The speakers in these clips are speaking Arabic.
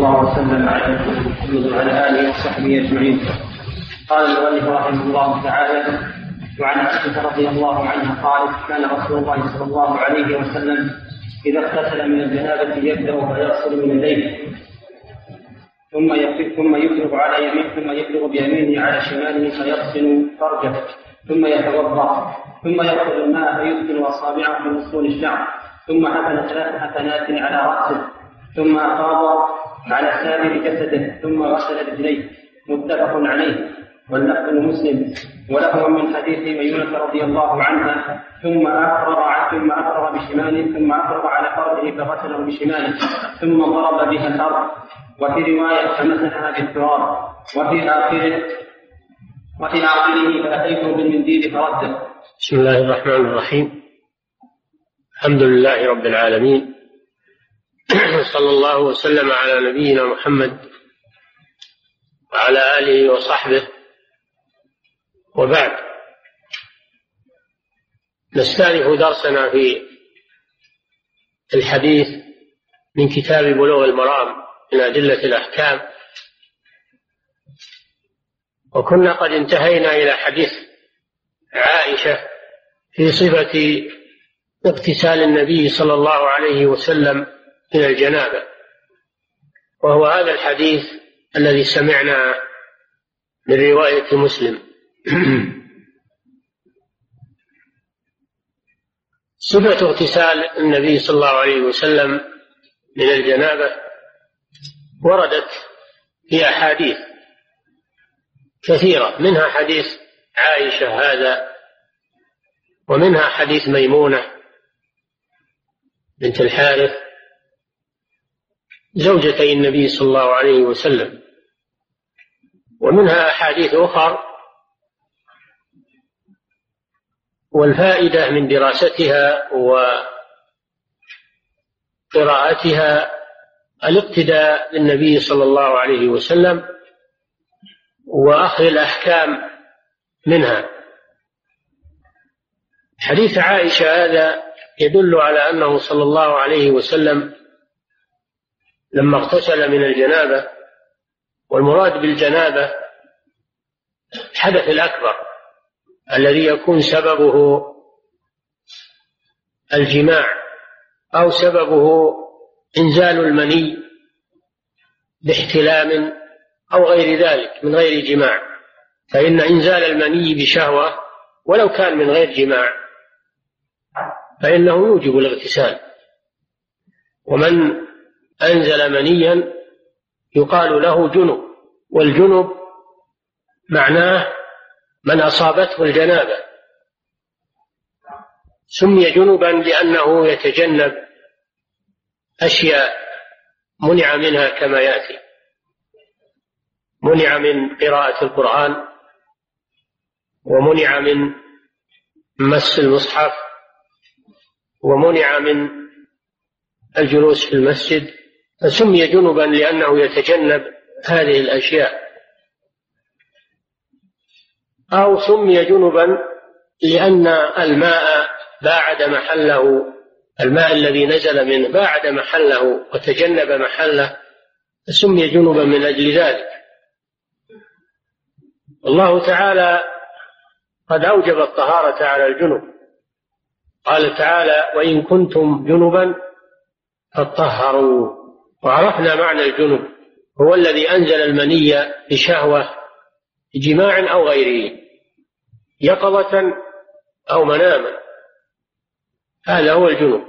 الله وسلم على محمد وعلى آله وصحبه أجمعين. قال المؤلف رحمه الله تعالى وعن عائشة رضي الله عنها قالت كان رسول الله صلى الله عليه وسلم إذا اغتسل من الجنابة يبدأ فيغسل من يديه. ثم ثم يفرغ على يمين ثم يفرغ بيمينه على شماله فيغسل فرجه. ثم يتوضأ ثم يأخذ الماء فيدخل أصابعه من اصول الشعر. ثم حفن ثلاث حفنات على رأسه. ثم أفاض على سائر جسده ثم غسل رجليه متفق عليه واللفظ مسلم وله من حديث ميمونة رضي الله عنها ثم أفرغ ثم أفرغ بشماله ثم أفرغ على فرجه فغسله بشماله ثم ضرب بها الأرض وفي رواية فمسحها بالتراب وفي آخره وفي آخره فأتيته بالمنديل فرده. بسم الله الرحمن الرحيم. الحمد لله رب العالمين. صلى الله وسلم على نبينا محمد وعلى آله وصحبه. وبعد. نستأنف درسنا في الحديث من كتاب بلوغ المرام من أدلة الأحكام. وكنا قد انتهينا إلى حديث عائشة في صفة اغتسال النبي صلى الله عليه وسلم من الجنابة. وهو هذا الحديث الذي سمعنا من رواية مسلم. صفة اغتسال النبي صلى الله عليه وسلم من الجنابة وردت في أحاديث كثيرة. منها حديث عائشة هذا ومنها حديث ميمونة بنت الحارث زوجتي النبي صلى الله عليه وسلم. ومنها أحاديث أخر والفائدة من دراستها وقراءتها الاقتداء بالنبي صلى الله عليه وسلم وأخذ الأحكام منها. حديث عائشة هذا يدل على أنه صلى الله عليه وسلم لما اغتسل من الجنابة والمراد بالجنابة الحدث الأكبر الذي يكون سببه الجماع أو سببه إنزال المني باحتلام أو غير ذلك من غير جماع. فإن إنزال المني بشهوة ولو كان من غير جماع فإنه يوجب الاغتسال. ومن أنزل منيا يقال له جنب والجنب معناه من أصابته الجنابة. سمي جنبا لأنه يتجنب أشياء منع منها كما يأتي. منع من قراءة القرآن ومنع من مس المصحف ومنع من الجلوس في المسجد فسمي جنبا لأنه يتجنب هذه الأشياء. أو سمي جنبا لأن الماء باعد محله الماء الذي نزل منه باعد محله وتجنب محله سمي جنبا من أجل ذلك. الله تعالى قد أوجب الطهارة على الجنب. قال تعالى وإن كنتم جنبا فطهروا وعرفنا معنى الجنب هو الذي أنزل المني بشهوة جماع أو غيره يقظة أو مناما. هذا هو الجنوب.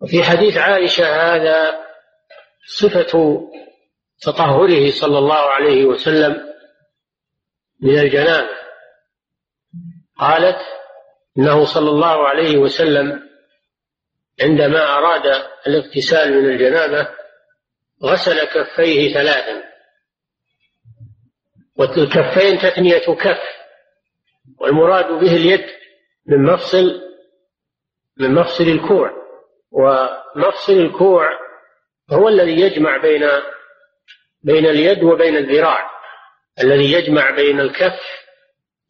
وفي حديث عائشة هذا صفة تطهره صلى الله عليه وسلم من الجنابة. قالت إنه صلى الله عليه وسلم عندما أراد الاغتسال من الجنابة غسل كفيه ثلاثا. والكفين تثنية كف والمراد به اليد من مفصل من مفصل الكوع. ومفصل الكوع هو الذي يجمع بين بين اليد وبين الذراع. الذي يجمع بين الكف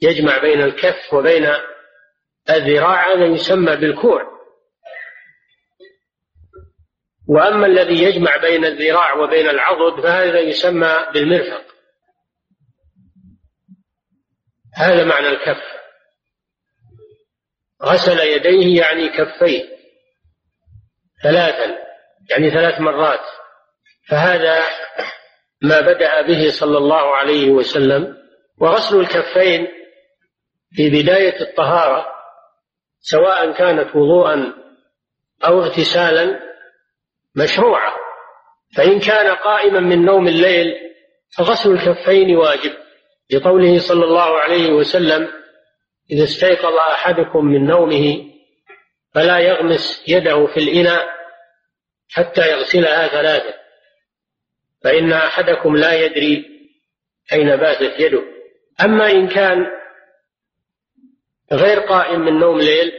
يجمع بين الكف وبين الذراع هذا يسمى بالكوع. وأما الذي يجمع بين الذراع وبين العضد فهذا يسمى بالمرفق. هذا معنى الكف. غسل يديه يعني كفيه ثلاثا يعني ثلاث مرات. فهذا ما بدأ به صلى الله عليه وسلم. وغسل الكفين في بداية الطهارة سواء كانت وضوءا أو اغتسالا مشروعة. فإن كان قائما من نوم الليل فغسل الكفين واجب لقوله صلى الله عليه وسلم إذا استيقظ أحدكم من نومه فلا يغمس يده في الإناء حتى يغسلها ثلاثة فإن أحدكم لا يدري أين باتت يده. أما إن كان غير قائم من نوم ليل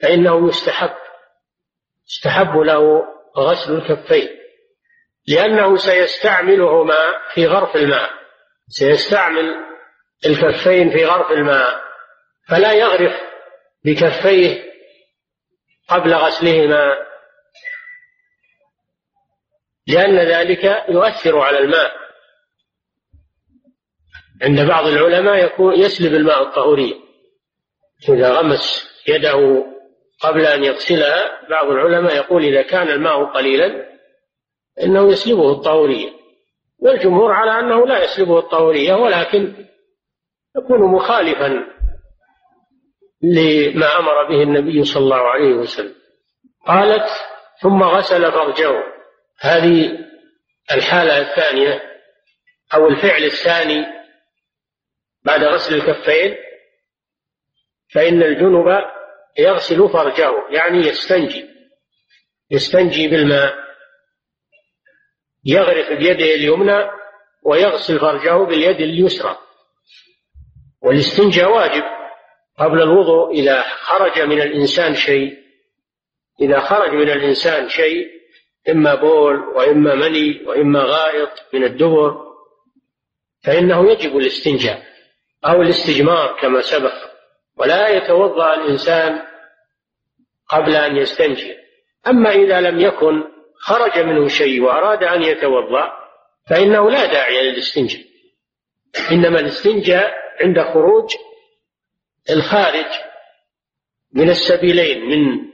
فإنه يستحب يستحب له غسل الكفين لأنه سيستعملهما في غرف الماء سيستعمل الكفين في غرف الماء فلا يغرف بكفيه قبل غسلهما. لأن ذلك يؤثر على الماء. عند بعض العلماء يكون يسلب الماء الطهورية إذا غمس يده قبل أن يغسلها بعض العلماء يقول إذا كان الماء قليلا إنه يسلبه الطهورية والجمهور على أنه لا يسلبه الطهورية ولكن يكون مخالفا لما أمر به النبي صلى الله عليه وسلم. قالت ثم غسل فرجه. هذه الحالة الثانية أو الفعل الثاني بعد غسل الكفين فإن الجنب يغسل فرجه يعني يستنجي. يستنجي بالماء. يغرف بيده اليمنى ويغسل فرجه باليد اليسرى. والاستنجاء واجب. قبل الوضوء إذا خرج من الإنسان شيء إذا خرج من الإنسان شيء إما بول وإما مني وإما غائط من الدبر فإنه يجب الاستنجاء أو الاستجمار كما سبق. ولا يتوضأ الإنسان قبل أن يستنجي. أما إذا لم يكن خرج منه شيء وأراد أن يتوضأ فإنه لا داعي للاستنجاء. إنما الاستنجاء عند خروج الخارج من السبيلين من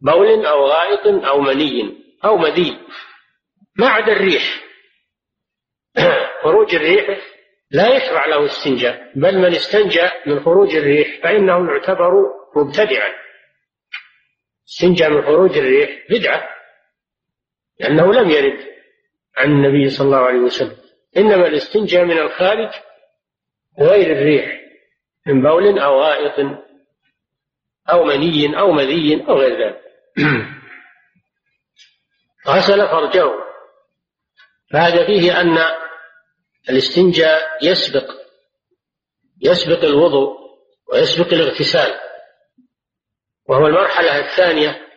بول أو غائط أو مني أو مذي ما عدا الريح. خروج الريح لا يشرع له استنجاء بل من استنجى من خروج الريح فإنه يعتبر مبتدعا. استنجى من خروج الريح بدعة لأنه لم يرد عن النبي صلى الله عليه وسلم. إنما الاستنجاء من الخارج غير الريح من بول أو غائط أو مني أو مذي أو غير ذلك. غسل فرجه. فهذا فيه أن الاستنجاء يسبق يسبق الوضوء ويسبق الاغتسال. وهو المرحلة الثانية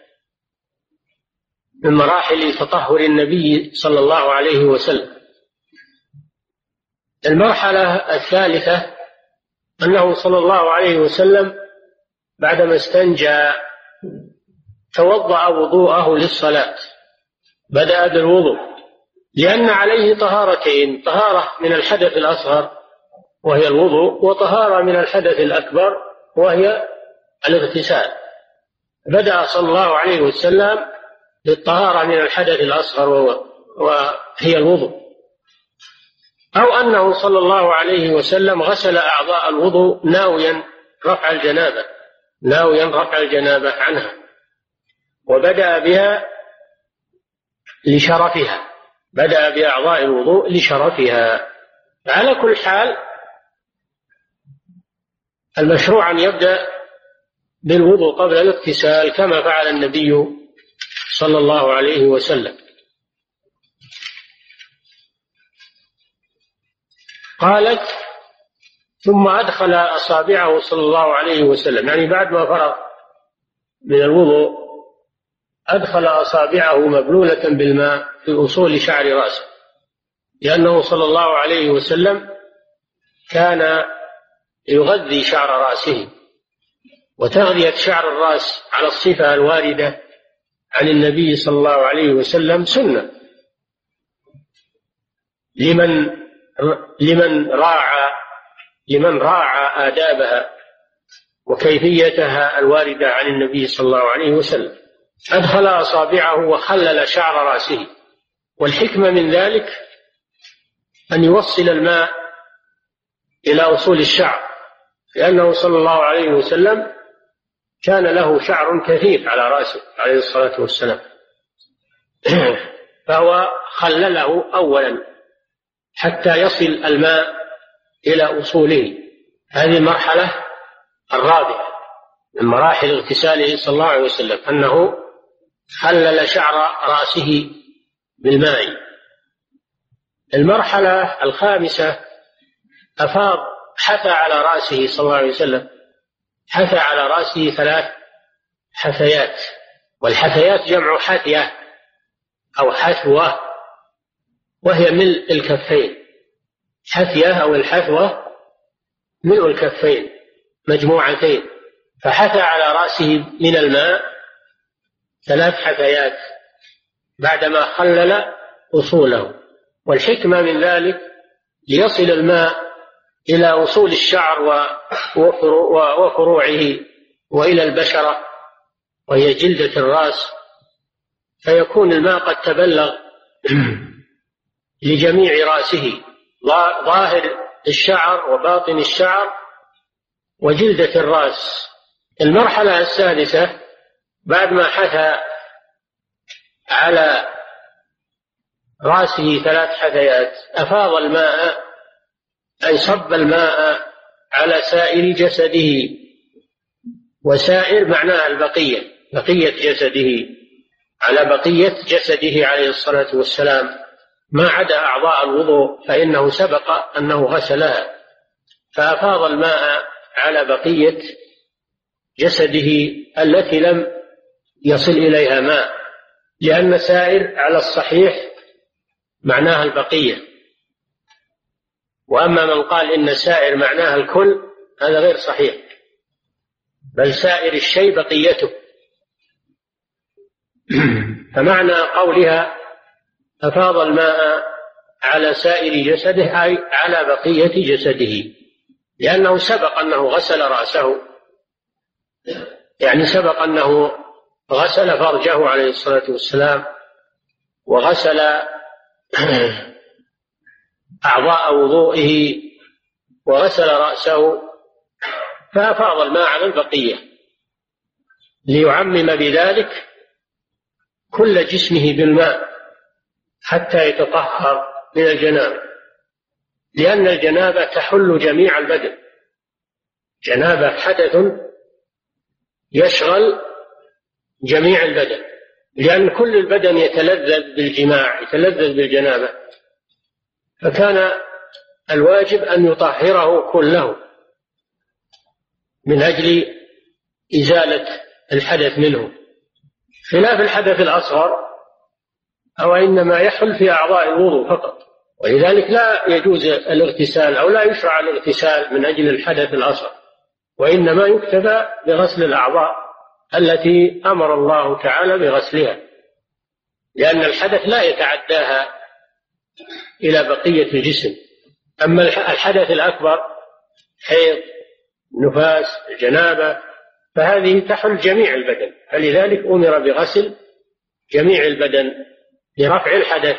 من مراحل تطهر النبي صلى الله عليه وسلم. المرحلة الثالثة أنه صلى الله عليه وسلم بعدما استنجى توضأ وضوءه للصلاة بدأ بالوضوء. لأن عليه طهارتين طهارة من الحدث الأصغر وهي الوضوء وطهارة من الحدث الأكبر وهي الاغتسال. بدأ صلى الله عليه وسلم بالطهارة من الحدث الأصغر وهي الوضوء. أو أنه صلى الله عليه وسلم غسل أعضاء الوضوء ناويا رفع الجنابة ناويا رفع الجنابة عنها وبدأ بها لشرفها. بدأ بأعضاء الوضوء لشرفها. على كل حال المشروع أن يبدأ بالوضوء قبل الاغتسال كما فعل النبي صلى الله عليه وسلم. قالت ثم أدخل أصابعه صلى الله عليه وسلم. يعني بعد ما فرغ من الوضوء أدخل أصابعه مبلولة بالماء في أصول شعر رأسه لأنه صلى الله عليه وسلم كان يغذي شعر رأسه. وتغذية شعر الرأس على الصفة الواردة عن النبي صلى الله عليه وسلم سنة. لمن لمن راعى لمن راعى آدابها وكيفيتها الواردة عن النبي صلى الله عليه وسلم. أدخل أصابعه وخلل شعر رأسه. والحكمة من ذلك أن يوصل الماء إلى أصول الشعر لأنه صلى الله عليه وسلم كان له شعر كثيف على رأسه عليه الصلاة والسلام. فهو خلله أولا حتى يصل الماء إلى أصوله. هذه المرحلة الرابعة من مراحل اغتساله صلى الله عليه وسلم أنه خلل شعر رأسه بالماء. المرحلة الخامسة أفاض حثى على رأسه صلى الله عليه وسلم. حثى على رأسه ثلاث حثيات والحثيات جمع حثية أو حثوة وهي ملء الكفين. حثية أو الحثوة ملء الكفين مجموعتين. فحثى على رأسه من الماء ثلاث حثيات بعدما خلل أصوله. والحكمة من ذلك ليصل الماء إلى أصول الشعر وفروعه وإلى البشرة وهي جلدة الرأس فيكون الماء قد تبلغ لجميع رأسه ظاهر الشعر وباطن الشعر وجلدة الرأس. المرحلة السادسة بعد ما حثى على رأسه ثلاث حثيات أفاض الماء أي صب الماء على سائر جسده وسائر معناها البقية بقية جسده على بقية جسده عليه الصلاة والسلام. ما عدا أعضاء الوضوء فإنه سبق أنه غسلها. فأفاض الماء على بقية جسده التي لم يصل إليها ماء لأن سائر على الصحيح معناها البقية. وأما من قال إن سائر معناها الكل هذا غير صحيح. بل سائر الشيء بقيته. فمعنى قولها أفاض الماء على سائر جسده أي على بقية جسده. لأنه سبق أنه غسل رأسه. يعني سبق أنه غسل فرجه عليه الصلاة والسلام وغسل أعضاء وضوئه وغسل رأسه فأفاض الماء على البقية. ليعمم بذلك كل جسمه بالماء حتى يتطهر من الجنابة لأن الجنابة تحل جميع البدن. جنابة حدث يشغل جميع البدن لأن كل البدن يتلذذ بالجماع يتلذذ بالجنابة. فكان الواجب أن يطهره كله من أجل إزالة الحدث منه. خلاف الحدث الأصغر أو إنما يحل في أعضاء الوضوء فقط. ولذلك لا يجوز الاغتسال أو لا يشرع الاغتسال من أجل الحدث الأصغر. وإنما يكتفى بغسل الأعضاء. التي أمر الله تعالى بغسلها لأن الحدث لا يتعداها إلى بقية الجسم. أما الحدث الأكبر حيض نفاس جنابة فهذه تحل جميع البدن. فلذلك أمر بغسل جميع البدن لرفع الحدث.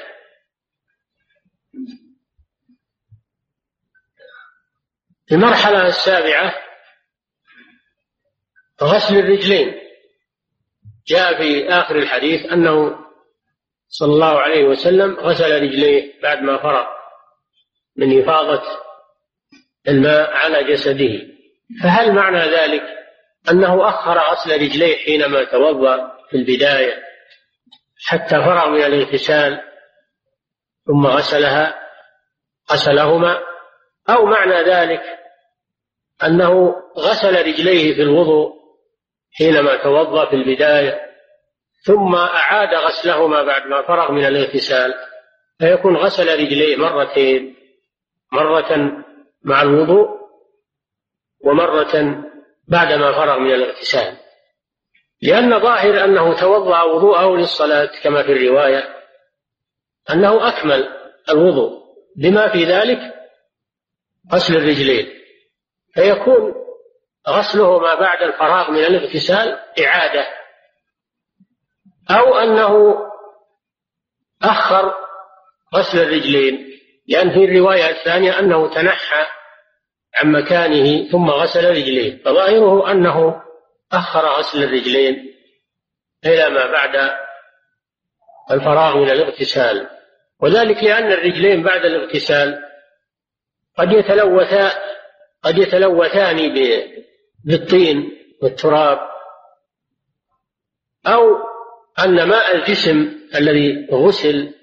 المرحلة السابعة غسل الرجلين. جاء في آخر الحديث أنه صلى الله عليه وسلم غسل رجليه بعد ما فرغ من إفاضة الماء على جسده. فهل معنى ذلك أنه أخر غسل رجليه حينما توضأ في البداية حتى فرغ من الإغتسال ثم غسلها غسلهما؟ أو معنى ذلك أنه غسل رجليه في الوضوء حينما توضأ في البداية ثم أعاد غسلهما بعد ما فرغ من الاغتسال فيكون غسل رجليه مرتين مرة مع الوضوء ومرة بعدما فرغ من الاغتسال. لأن ظاهر أنه توضأ وضوءه للصلاة كما في الرواية أنه أكمل الوضوء. بما في ذلك غسل الرجلين. فيكون غسله ما بعد الفراغ من الاغتسال إعادة أو أنه أخر غسل الرجلين لأن في الرواية الثانية أنه تنحى عن مكانه ثم غسل رجليه فظاهره أنه أخر غسل الرجلين إلى ما بعد الفراغ من الاغتسال وذلك لأن الرجلين بعد الاغتسال قد يتلوثا قد يتلوثان بالطين والتراب أو أن ماء الجسم الذي غسل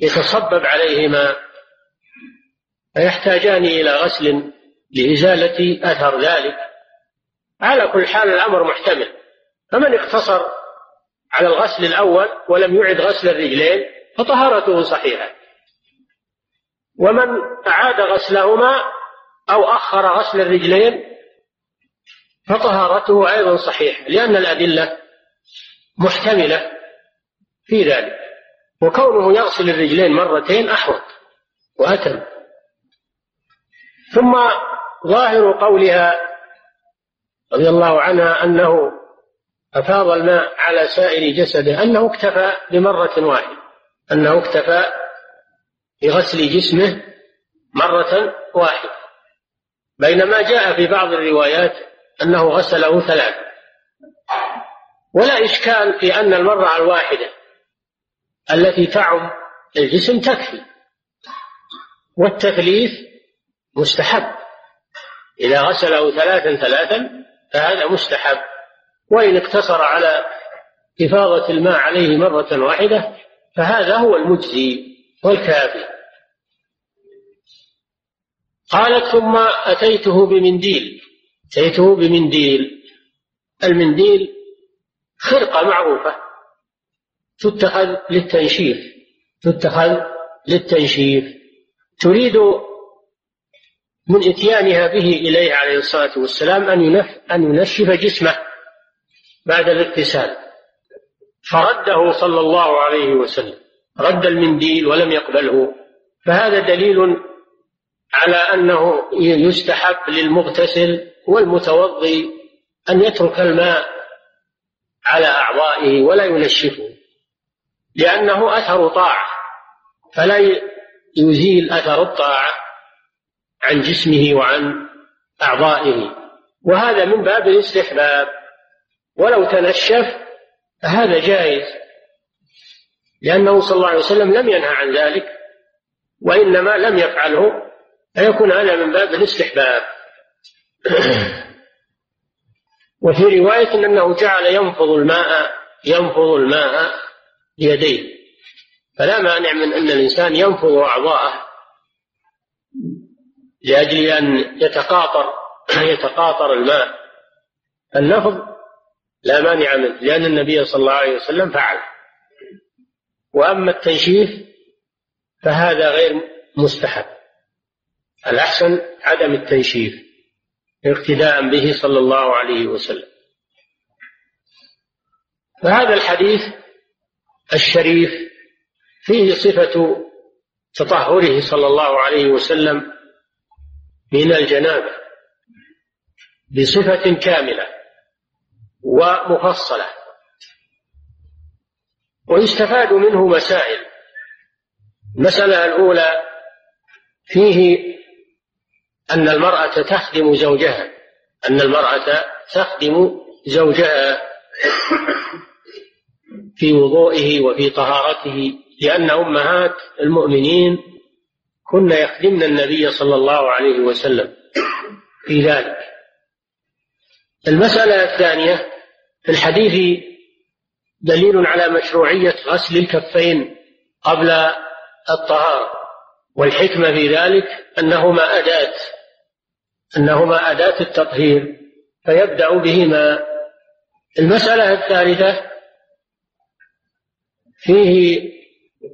يتصبب عليهما فيحتاجان إلى غسل لإزالة أثر ذلك. على كل حال الأمر محتمل. فمن اقتصر على الغسل الأول ولم يعد غسل الرجلين فطهارته صحيحة. ومن أعاد غسلهما أو أخر غسل الرجلين فطهارته أيضا صحيحة لأن الأدلة محتملة في ذلك. وكونه يغسل الرجلين مرتين أحوط وأتم. ثم ظاهر قولها رضي الله عنها أنه أفاض الماء على سائر جسده أنه اكتفى بمرة واحدة أنه اكتفى بغسل جسمه مرة واحدة. بينما جاء في بعض الروايات أنه غسله ثلاث. ولا إشكال في أن المرة الواحدة التي تعم الجسم تكفي. والتثليث مستحب. إذا غسله ثلاثا ثلاثا فهذا مستحب. وإن اقتصر على إفاضة الماء عليه مرة واحدة فهذا هو المجزي والكافي. قالت ثم أتيته بمنديل. أتيته بمنديل. المنديل خرقة معروفة. تتخذ للتنشيف. تتخذ للتنشيف. تريد من إتيانها به إليه عليه الصلاة والسلام أن ينف أن ينشف جسمه بعد الاغتسال. فرده صلى الله عليه وسلم. رد المنديل ولم يقبله. فهذا دليل على أنه يستحب للمغتسل والمتوضي أن يترك الماء على أعضائه ولا ينشفه لأنه أثر طاعة فلا يزيل أثر الطاعة عن جسمه وعن أعضائه. وهذا من باب الاستحباب. ولو تنشف فهذا جائز لأنه صلى الله عليه وسلم لم ينهى عن ذلك وإنما لم يفعله فيكون هذا من باب الاستحباب. وفي رواية أنه جعل ينفض الماء ينفض الماء بيديه. فلا مانع من أن الإنسان ينفض أعضاءه لأجل أن يتقاطر يتقاطر الماء. النفض لا مانع منه لأن النبي صلى الله عليه وسلم فعل. وأما التنشيف فهذا غير مستحب. الأحسن عدم التنشيف اقتداء به صلى الله عليه وسلم. فهذا الحديث الشريف فيه صفة تطهره صلى الله عليه وسلم من الجنابة بصفة كاملة ومفصلة ويستفاد منه مسائل. المسألة الأولى فيه أن المرأة تخدم زوجها. أن المرأة تخدم زوجها في وضوئه وفي طهارته لأن أمهات المؤمنين كن يخدمن النبي صلى الله عليه وسلم في ذلك. المسألة الثانية في الحديث دليل على مشروعية غسل الكفين قبل الطهارة والحكمة في ذلك أنهما أداة. أنهما أداة التطهير فيبدأ بهما. المسألة الثالثة فيه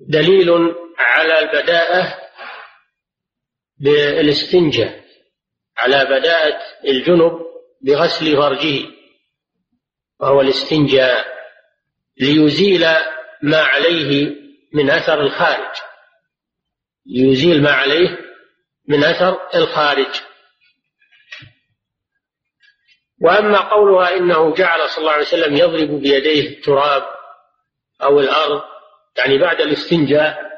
دليل على البداءة بالاستنجاء على بداءة الجنب بغسل فرجه وهو الاستنجاء ليزيل ما عليه من أثر الخارج. ليزيل ما عليه من أثر الخارج. وأما قولها إنه جعل صلى الله عليه وسلم يضرب بيديه التراب أو الأرض يعني بعد الاستنجاء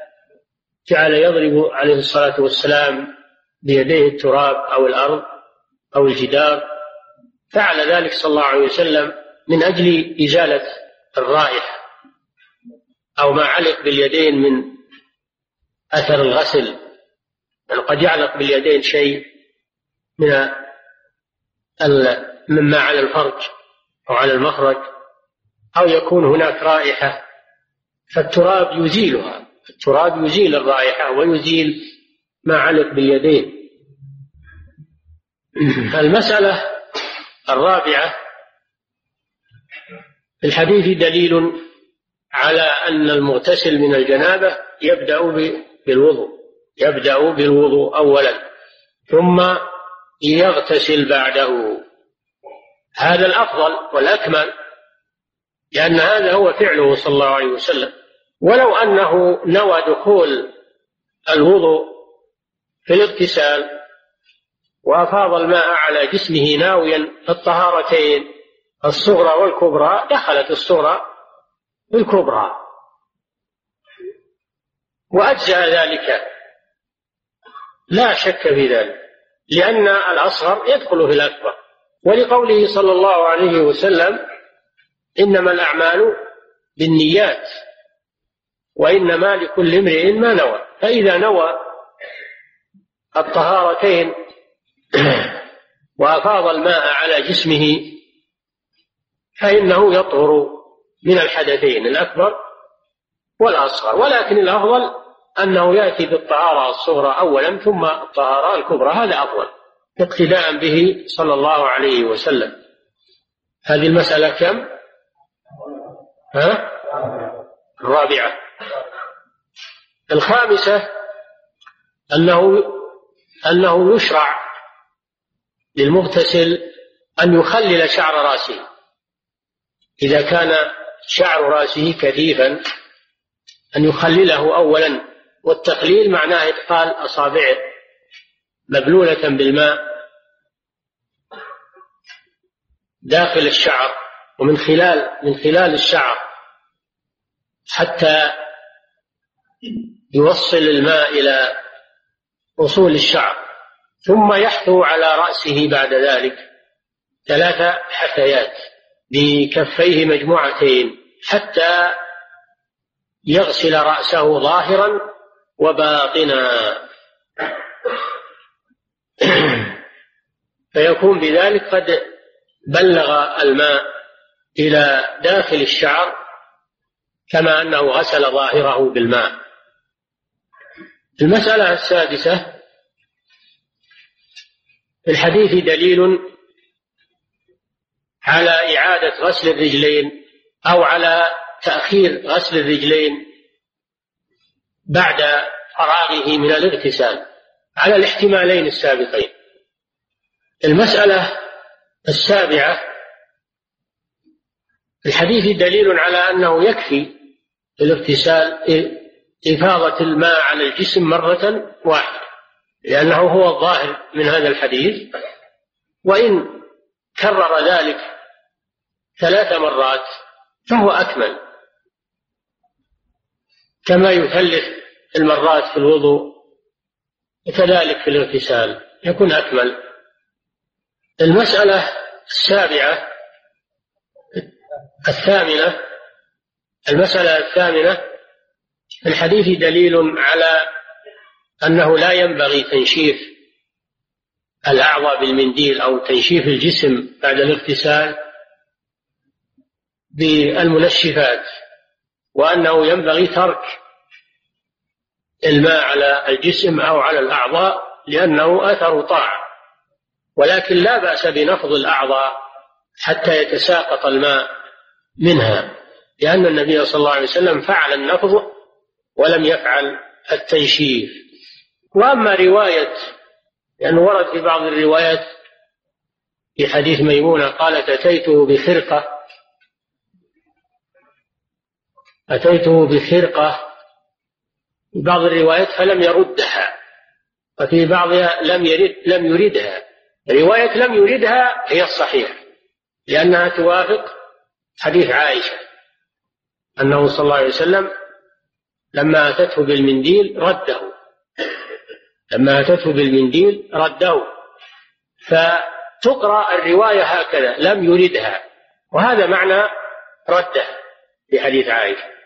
جعل يضرب عليه الصلاة والسلام بيديه التراب أو الأرض أو الجدار. فعل ذلك صلى الله عليه وسلم من أجل إزالة الرائحة أو ما علق باليدين من أثر الغسل يعني قد يعلق باليدين شيء من مما على الفرج أو على المخرج أو يكون هناك رائحة فالتراب يزيلها التراب يزيل الرائحة ويزيل ما علق باليدين. المسألة الرابعة في الحديث دليل على أن المغتسل من الجنابة يبدأ بالوضوء يبدأ بالوضوء أولا ثم يغتسل بعده. هذا الأفضل والأكمل لأن هذا هو فعله صلى الله عليه وسلم. ولو أنه نوى دخول الوضوء في الاغتسال وأفاض الماء على جسمه ناويا الطهارتين الصغرى والكبرى دخلت الصغرى بالكبرى وأجزأ ذلك. لا شك في ذلك لأن الأصغر يدخل في الأكبر. ولقوله صلى الله عليه وسلم إنما الأعمال بالنيات وإنما لكل امرئ ما نوى. فإذا نوى الطهارتين وأفاض الماء على جسمه فإنه يطهر من الحدثين الأكبر والأصغر. ولكن الأفضل أنه يأتي بالطهارة الصغرى أولا ثم الطهارة الكبرى هذا أفضل. اقتداء به صلى الله عليه وسلم. هذه المسألة كم؟ ها؟ الرابعة. الخامسة أنه أنه يشرع للمغتسل أن يخلل شعر رأسه. إذا كان شعر رأسه كثيفا أن يخلله أولا. والتخليل معناه إدخال أصابعه. مبلولة بالماء داخل الشعر ومن خلال من خلال الشعر حتى يوصل الماء إلى أصول الشعر ثم يحثو على رأسه بعد ذلك ثلاث حثيات بكفيه مجموعتين حتى يغسل رأسه ظاهرا وباطنا. فيكون بذلك قد بلغ الماء إلى داخل الشعر كما أنه غسل ظاهره بالماء. المسألة السادسة في الحديث دليل على إعادة غسل الرجلين أو على تأخير غسل الرجلين بعد فراغه من الاغتسال. على الاحتمالين السابقين. المسألة السابعة الحديث دليل على أنه يكفي الاغتسال إفاضة الماء على الجسم مرة واحدة لأنه هو الظاهر من هذا الحديث. وإن كرر ذلك ثلاث مرات فهو أكمل كما يثلث المرات في الوضوء وكذلك في الاغتسال يكون أكمل. المسألة السابعة الثامنة المسألة الثامنة في الحديث دليل على أنه لا ينبغي تنشيف الأعضاء بالمنديل أو تنشيف الجسم بعد الاغتسال بالمنشفات وأنه ينبغي ترك الماء على الجسم أو على الأعضاء لأنه أثر طاعة. ولكن لا بأس بنفض الأعضاء حتى يتساقط الماء منها لأن النبي صلى الله عليه وسلم فعل النفض ولم يفعل التنشيف. وأما رواية لأنه ورد في بعض الروايات في حديث ميمونة قالت أتيته بخرقة أتيته بخرقة في بعض الروايات فلم يردها وفي بعضها لم يرد لم يردها. رواية لم يردها هي الصحيحة لأنها توافق حديث عائشة أنه صلى الله عليه وسلم لما أتته بالمنديل رده. لما أتته بالمنديل رده. فتقرأ الرواية هكذا لم يردها. وهذا معنى رده في حديث عائشة.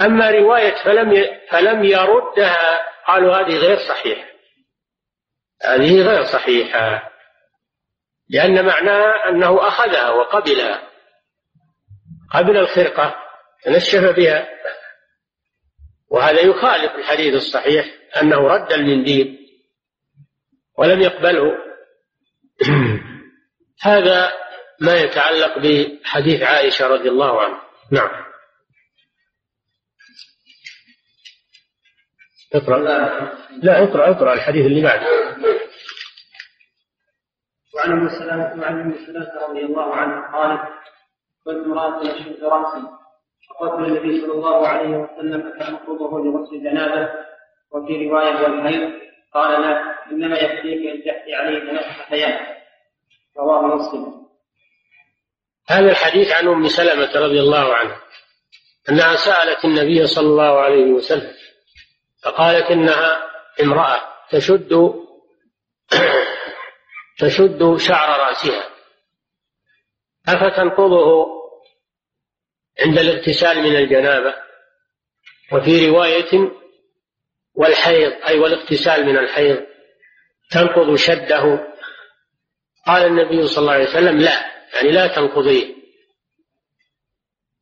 أما رواية فلم فلم يردها قالوا هذه غير صحيحة. هذه غير صحيحة. لأن معناها أنه أخذها وقبلها. قبل الخرقة تنشف بها. وهذا يخالف الحديث الصحيح أنه رد المنديل ولم يقبله. هذا ما يتعلق بحديث عائشة رضي الله عنها. نعم. اقرأ لا اقرأ اقرأ الحديث اللي بعده وعن ابن سلامة وعن ابن سلامة رضي الله عنه قال كنت امرأة أشد رأسي. فقلت للنبي صلى الله عليه وسلم أتنقضه لغسل الجنابة وفي رواية والحيض. قال لا إنما يكفيك أن تحكي عليه ثلاث حياة. رواه مسلم. هذا الحديث عن أم سلمة رضي الله عنها أنها سألت النبي صلى الله عليه وسلم فقالت إنها امرأة تشد تشد شعر رأسها. أفتنقضه عند الاغتسال من الجنابة؟ وفي رواية والحيض أي والاغتسال من الحيض تنقض شده؟ قال النبي صلى الله عليه وسلم لا يعني لا تنقضيه.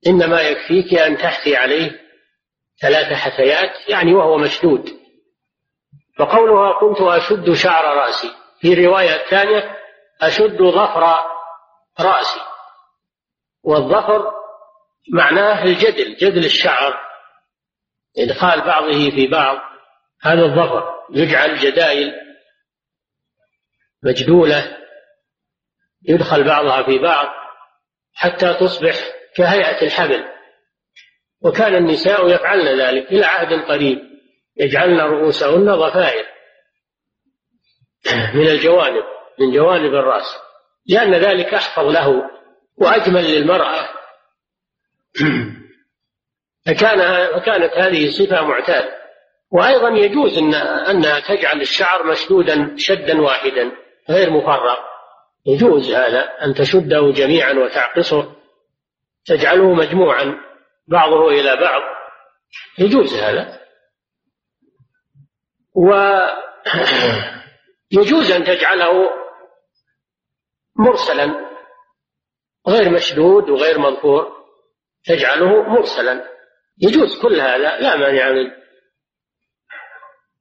إنما يكفيك أن تحثي عليه ثلاث حثيات يعني وهو مشدود. فقولها كنت أشد شعر رأسي. في رواية ثانية أشد ظفر رأسي. والظفر معناه الجدل جدل الشعر إدخال بعضه في بعض. هذا الظفر يجعل جدايل مجدولة يدخل بعضها في بعض حتى تصبح كهيئة الحبل. وكان النساء يفعلن ذلك إلى عهد قريب يجعلن رؤوسهن ضفائر من الجوانب من جوانب الرأس لأن ذلك أحفظ له وأجمل للمرأة. فكان فكانت هذه صفة معتادة. وأيضا يجوز أن أنها تجعل الشعر مشدودا شدا واحدا غير مفرق يجوز هذا أن تشده جميعا وتعقصه. تجعله مجموعا. بعضه إلى بعض. يجوز هذا. ويجوز أن تجعله مرسلا. غير مشدود وغير مظفور تجعله مرسلا. يجوز كل هذا لا مانع منه.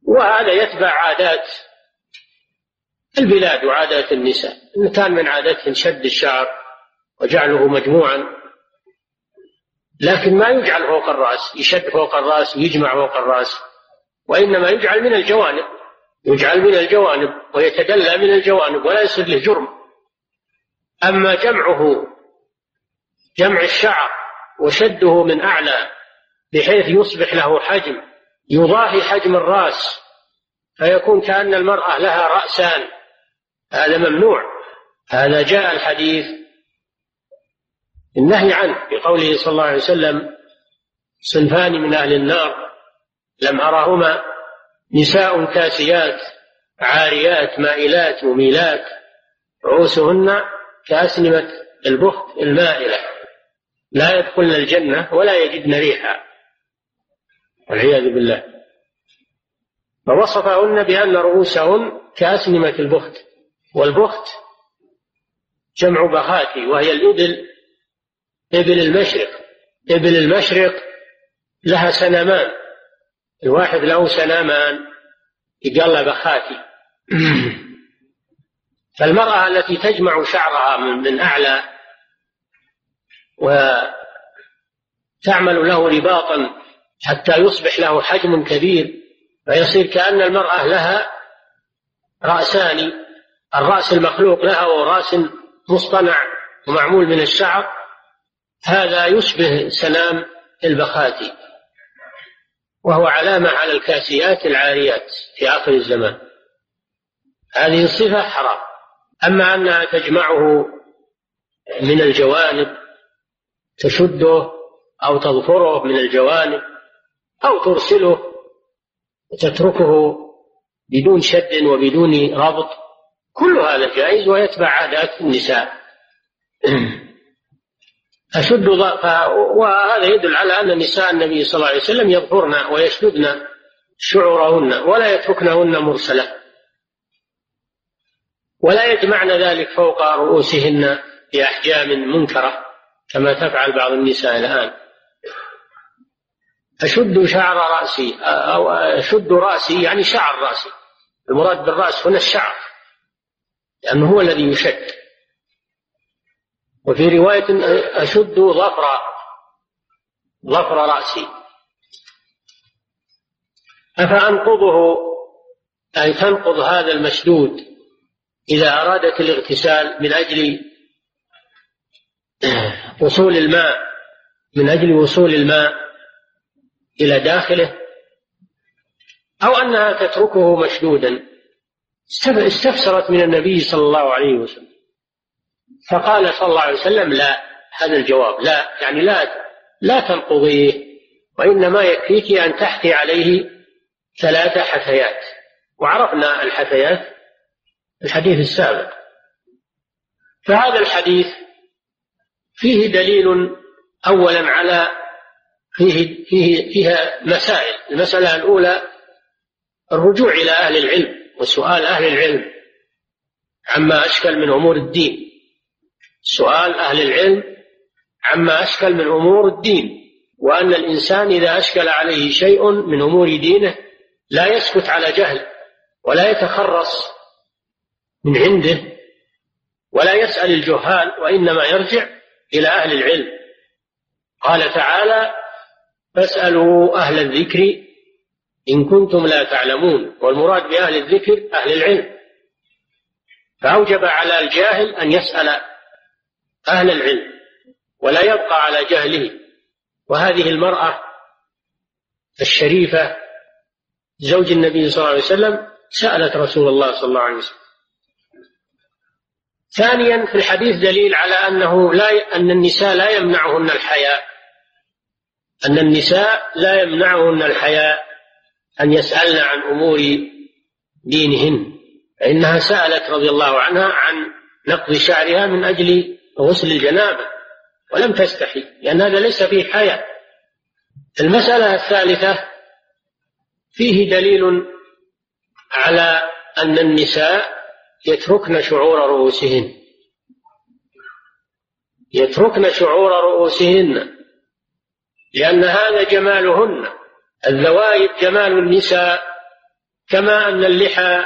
وهذا يتبع عادات البلاد وعادات النساء. إن كان من عادتهن شد الشعر وجعله مجموعا لكن ما يجعل فوق الرأس يشد فوق الرأس ويجمع فوق الرأس. وإنما يجعل من الجوانب يجعل من الجوانب ويتدلى من الجوانب ولا يصير له جرم. أما جمعه جمع الشعر وشده من أعلى بحيث يصبح له حجم يضاهي حجم الرأس فيكون كأن المرأة لها رأسان. هذا ممنوع. هذا جاء الحديث النهي عنه بقوله صلى الله عليه وسلم صنفان من أهل النار لم أرهما نساء كاسيات عاريات مائلات مميلات رؤوسهن كأسنمة البخت المائلة. لا يدخلن الجنة ولا يجدن ريحا. والعياذ بالله. فوصفهن بأن رؤوسهن كأسنمة البخت والبخت جمع بخاتي وهي الإبل إبل المشرق. إبل المشرق لها سنمان الواحد له سنامان. يقال بخاتي. فالمرأة التي تجمع شعرها من, أعلى وتعمل له رباطا حتى يصبح له حجم كبير فيصير كأن المرأة لها رأسان الرأس المخلوق له رأس مصطنع ومعمول من الشعر هذا يشبه سنام البخاتي وهو علامة على الكاسيات العاريات في آخر الزمان. هذه الصفة حرام. أما أنها تجمعه من الجوانب تشده أو تظفره من الجوانب أو ترسله وتتركه بدون شد وبدون ربط كل هذا جائز ويتبع عادات النساء. أشد وهذا يدل على أن نساء النبي صلى الله عليه وسلم يظهرن ويشددن شعورهن ولا يتركنهن مرسلة ولا يجمعن ذلك فوق رؤوسهن بأحجام منكرة كما تفعل بعض النساء الآن. أشد شعر رأسي أو أشد رأسي يعني شعر رأسي. المراد بالرأس هنا الشعر لأنه هو الذي يشد. وفي رواية أشد ظفر ظفر رأسي. أفأنقضه؟ أي تنقض هذا المشدود إذا أرادت الاغتسال من أجل وصول الماء من أجل وصول الماء إلى داخله؟ أو أنها تتركه مشدودا استفسرت من النبي صلى الله عليه وسلم. فقال صلى الله عليه وسلم لا هذا الجواب لا. يعني لا لا تنقضيه وإنما يكفيك أن تحثي عليه ثلاث حثيات. وعرفنا الحثيات الحديث السابق. فهذا الحديث فيه دليل أولا على فيه فيه فيها مسائل. المسألة الأولى الرجوع إلى أهل العلم وسؤال أهل العلم عما أشكل من أمور الدين. سؤال أهل العلم عما أشكل من أمور الدين وأن الإنسان إذا أشكل عليه شيء من أمور دينه لا يسكت على جهل ولا يتخرص من عنده ولا يسأل الجهال وإنما يرجع إلى أهل العلم. قال تعالى فاسألوا أهل الذكر إن كنتم لا تعلمون. والمراد بأهل الذكر أهل العلم. فأوجب على الجاهل أن يسأل أهل العلم ولا يبقى على جهله. وهذه المرأة الشريفة زوج النبي صلى الله عليه وسلم سألت رسول الله صلى الله عليه وسلم. ثانيا في الحديث دليل على أنه لا أن النساء لا يمنعهن الحياء. أن النساء لا يمنعهن الحياء أن يسألن عن أمور دينهن. فإنها سألت رضي الله عنها عن نقض شعرها من أجل غسل الجنابة ولم تستحي لأن هذا ليس فيه حياء المسألة الثالثة فيه دليل على أن النساء يتركن شعور رؤوسهن. يتركن شعور رؤوسهن لأن هذا جمالهن. الذوائب جمال النساء كما أن اللحى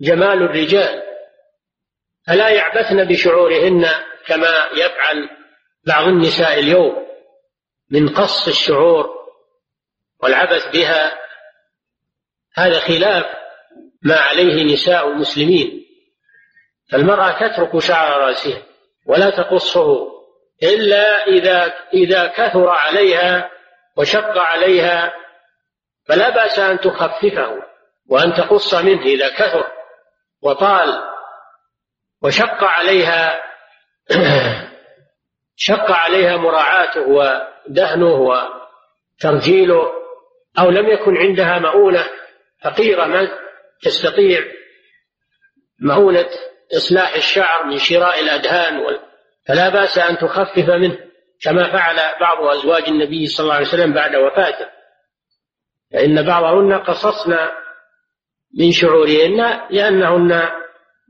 جمال الرجال. فلا يعبثن بشعورهن كما يفعل بعض النساء اليوم من قص الشعور والعبث بها. هذا خلاف ما عليه نساء المسلمين فالمرأة تترك شعر رأسها ولا تقصه إلا إذا إذا كثر عليها وشق عليها فلا بأس أن تخففه وأن تقص منه إذا كثر وطال وشق عليها شق عليها مراعاته ودهنه وترجيله أو لم يكن عندها مؤونة فقيرة ما تستطيع مؤونة إصلاح الشعر من شراء الأدهان فلا بأس أن تخفف منه كما فعل بعض أزواج النبي صلى الله عليه وسلم بعد وفاته. فإن بعضهن قصصن من شعورهن لأنهن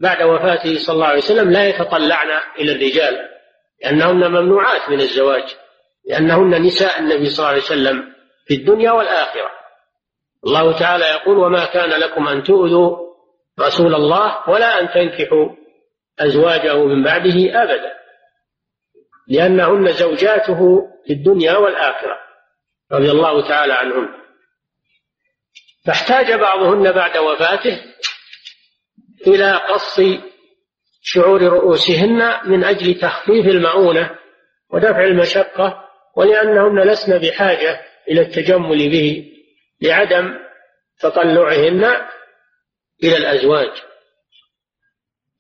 بعد وفاته صلى الله عليه وسلم لا يتطلعن إلى الرجال لأنهن ممنوعات من الزواج لأنهن نساء النبي صلى الله عليه وسلم في الدنيا والآخرة. الله تعالى يقول وما كان لكم أن تؤذوا رسول الله ولا أن تنكحوا أزواجه من بعده أبدا لأنهن زوجاته في الدنيا والآخرة. رضي الله تعالى عنهن فاحتاج بعضهن بعد وفاته إلى قص شعور رؤوسهن من أجل تخفيف المؤونة ودفع المشقة ولأنهن لسن بحاجة إلى التجمل به لعدم تطلعهن إلى الأزواج.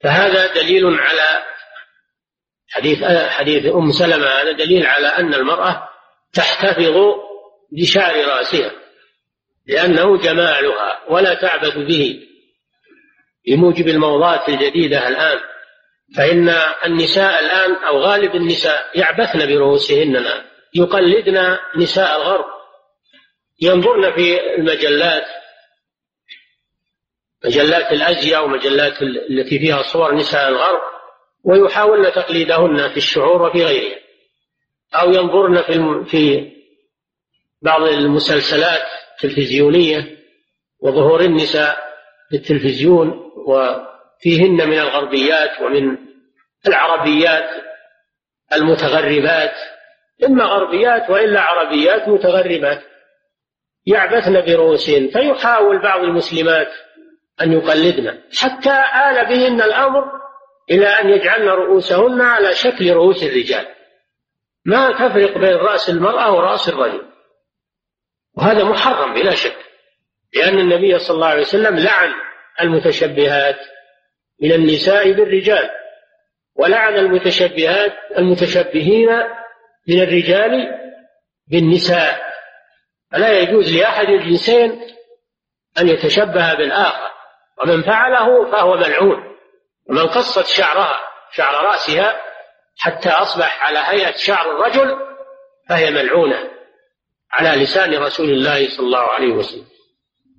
فهذا دليل على حديث حديث أم سلمة هذا دليل على أن المرأة تحتفظ بشعر رأسها لأنه جمالها ولا تعبث به. بموجب الموضات الجديدة الآن فإن النساء الآن أو غالب النساء يعبثن برؤوسهن الآن يقلدن نساء الغرب ينظرن في المجلات مجلات الأزياء ومجلات التي فيها صور نساء الغرب ويحاولن تقليدهن في الشعور وفي غيرها أو ينظرن في في بعض المسلسلات التلفزيونية وظهور النساء في التلفزيون وفيهن من الغربيات ومن العربيات المتغربات. إما غربيات وإلا عربيات متغربات. يعبثن برؤوسهن فيحاول بعض المسلمات أن يقلدن. حتى آل بهن الأمر إلى أن يجعلن رؤوسهن على شكل رؤوس الرجال. ما تفرق بين رأس المرأة ورأس الرجل. وهذا محرم بلا شك لأن النبي صلى الله عليه وسلم لعن المتشبهات من النساء بالرجال ولعن المتشبهات المتشبهين من الرجال بالنساء. فلا يجوز لأحد الجنسين أن يتشبه بالآخر ومن فعله فهو ملعون ومن قصت شعرها شعر رأسها حتى أصبح على هيئة شعر الرجل فهي ملعونة على لسان رسول الله صلى الله عليه وسلم.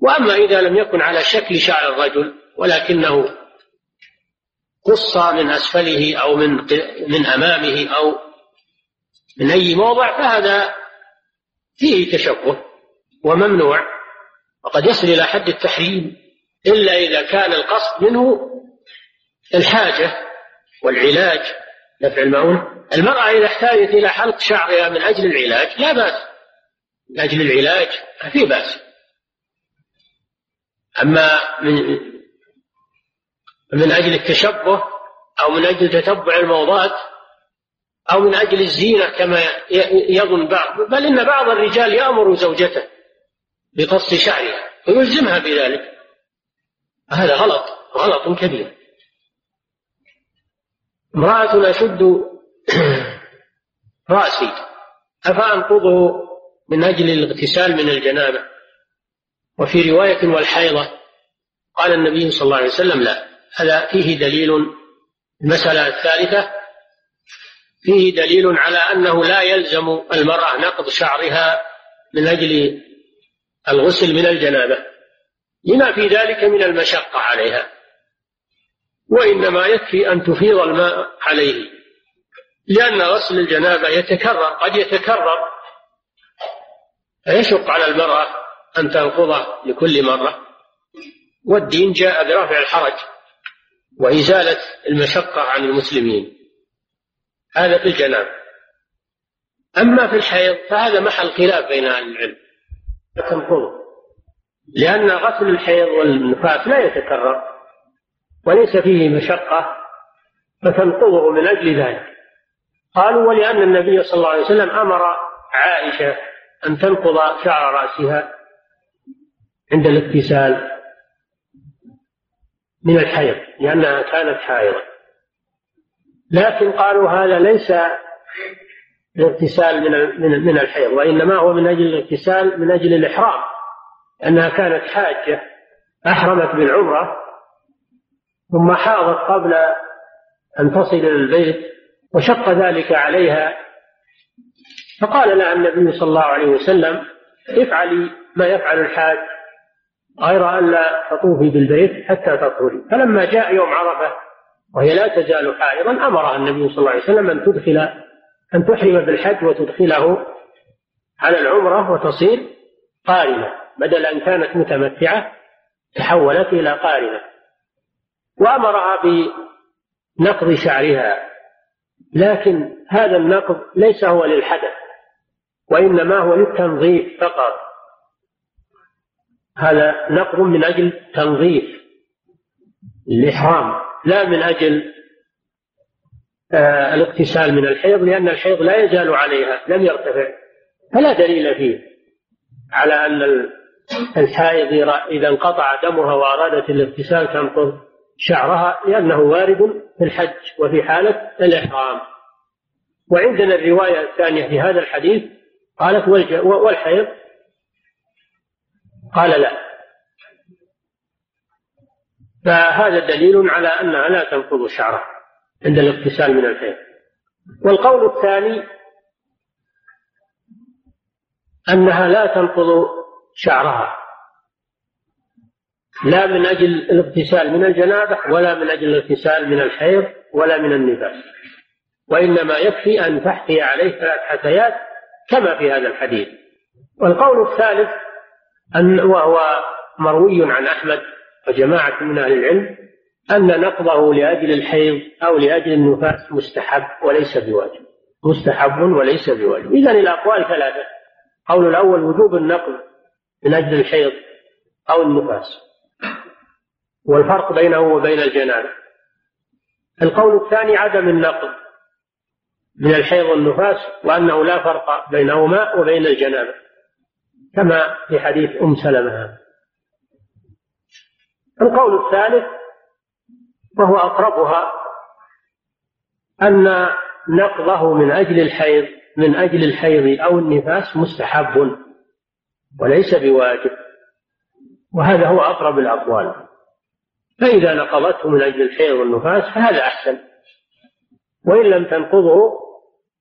وأما إذا لم يكن على شكل شعر الرجل ولكنه قص من أسفله أو من من أمامه أو من أي موضع فهذا فيه تشبه وممنوع وقد يصل إلى حد التحريم إلا إذا كان القصد منه الحاجة والعلاج دفع المؤونة المرأة إذا احتاجت إلى حلق شعرها من أجل العلاج لا بأس. من أجل العلاج ما في بأس. أما من من أجل التشبه أو من أجل تتبع الموضات أو من أجل الزينة كما يظن بعض بل إن بعض الرجال يأمر زوجته بقص شعرها ويلزمها بذلك. هذا غلط غلط كبير. امرأة أشد رأسي أفأنقضه من أجل الاغتسال من الجنابة؟ وفي رواية والحيضة قال النبي صلى الله عليه وسلم لا هذا فيه دليل المسألة الثالثة فيه دليل على أنه لا يلزم المرأة نقض شعرها من أجل الغسل من الجنابة لما في ذلك من المشقة عليها وإنما يكفي أن تفيض الماء عليه لأن غسل الجنابة يتكرر قد يتكرر فيشق على المرأة أن تنقضه لكل مرة. والدين جاء برفع الحرج وإزالة المشقة عن المسلمين. هذا في الجناب. أما في الحيض فهذا محل خلاف بين أهل العلم. تنقضه لأن غسل الحيض والنفاس لا يتكرر وليس فيه مشقة فتنقضه من أجل ذلك. قالوا ولأن النبي صلى الله عليه وسلم أمر عائشة أن تنقض شعر رأسها عند الاغتسال من الحيض لأنها كانت حائضة. لكن قالوا هذا ليس الاغتسال من من الحيض وإنما هو من أجل الاغتسال من أجل الإحرام لأنها كانت حاجة أحرمت بالعمرة ثم حاضت قبل أن تصل إلى البيت وشق ذلك عليها. فقال لها النبي صلى الله عليه وسلم افعلي ما يفعل الحاج. غير أن لا تطوفي بالبيت حتى تطهري. فلما جاء يوم عرفة وهي لا تزال حائضا أمرها النبي صلى الله عليه وسلم أن تدخل أن تحرم بالحج وتدخله على العمرة وتصير قارنة بدل أن كانت متمتعة تحولت إلى قارنة. وأمرها بنقض شعرها. لكن هذا النقض ليس هو للحدث وإنما هو للتنظيف فقط. هذا نقض من أجل تنظيف الإحرام لا من أجل آه، الاغتسال من الحيض لأن الحيض لا يزال عليها لم يرتفع فلا دليل فيه على أن الحائض إذا انقطع دمها وأرادت الاغتسال تنقض شعرها لأنه وارد في الحج وفي حالة الإحرام. وعندنا الرواية الثانية في هذا الحديث قالت والحيض قال لا. فهذا دليل على أنها لا تنقض شعرها عند الاغتسال من الحيض والقول الثاني أنها لا تنقض شعرها. لا من أجل الاغتسال من الجنابة ولا من أجل الاغتسال من الحيض ولا من النفاس. وإنما يكفي أن تحثي عليه ثلاث حثيات كما في هذا الحديث. والقول الثالث أن وهو مروي عن أحمد وجماعة من أهل العلم أن نقضه لأجل الحيض أو لأجل النفاس مستحب وليس بواجب. مستحب وليس بواجب. إذا الأقوال ثلاثة. قول الأول وجوب النقض من أجل الحيض أو النفاس. والفرق بينه وبين الجنابة القول الثاني عدم النقض من الحيض والنفاس وأنه لا فرق بينهما وبين الجنابة كما في حديث أم سلمة. القول الثالث وهو أقربها أن نقضه من أجل الحيض من أجل الحيض أو النفاس مستحب وليس بواجب وهذا هو أقرب الأقوال. فإذا نقضته من أجل الحيض والنفاس فهذا أحسن وإن لم تنقضه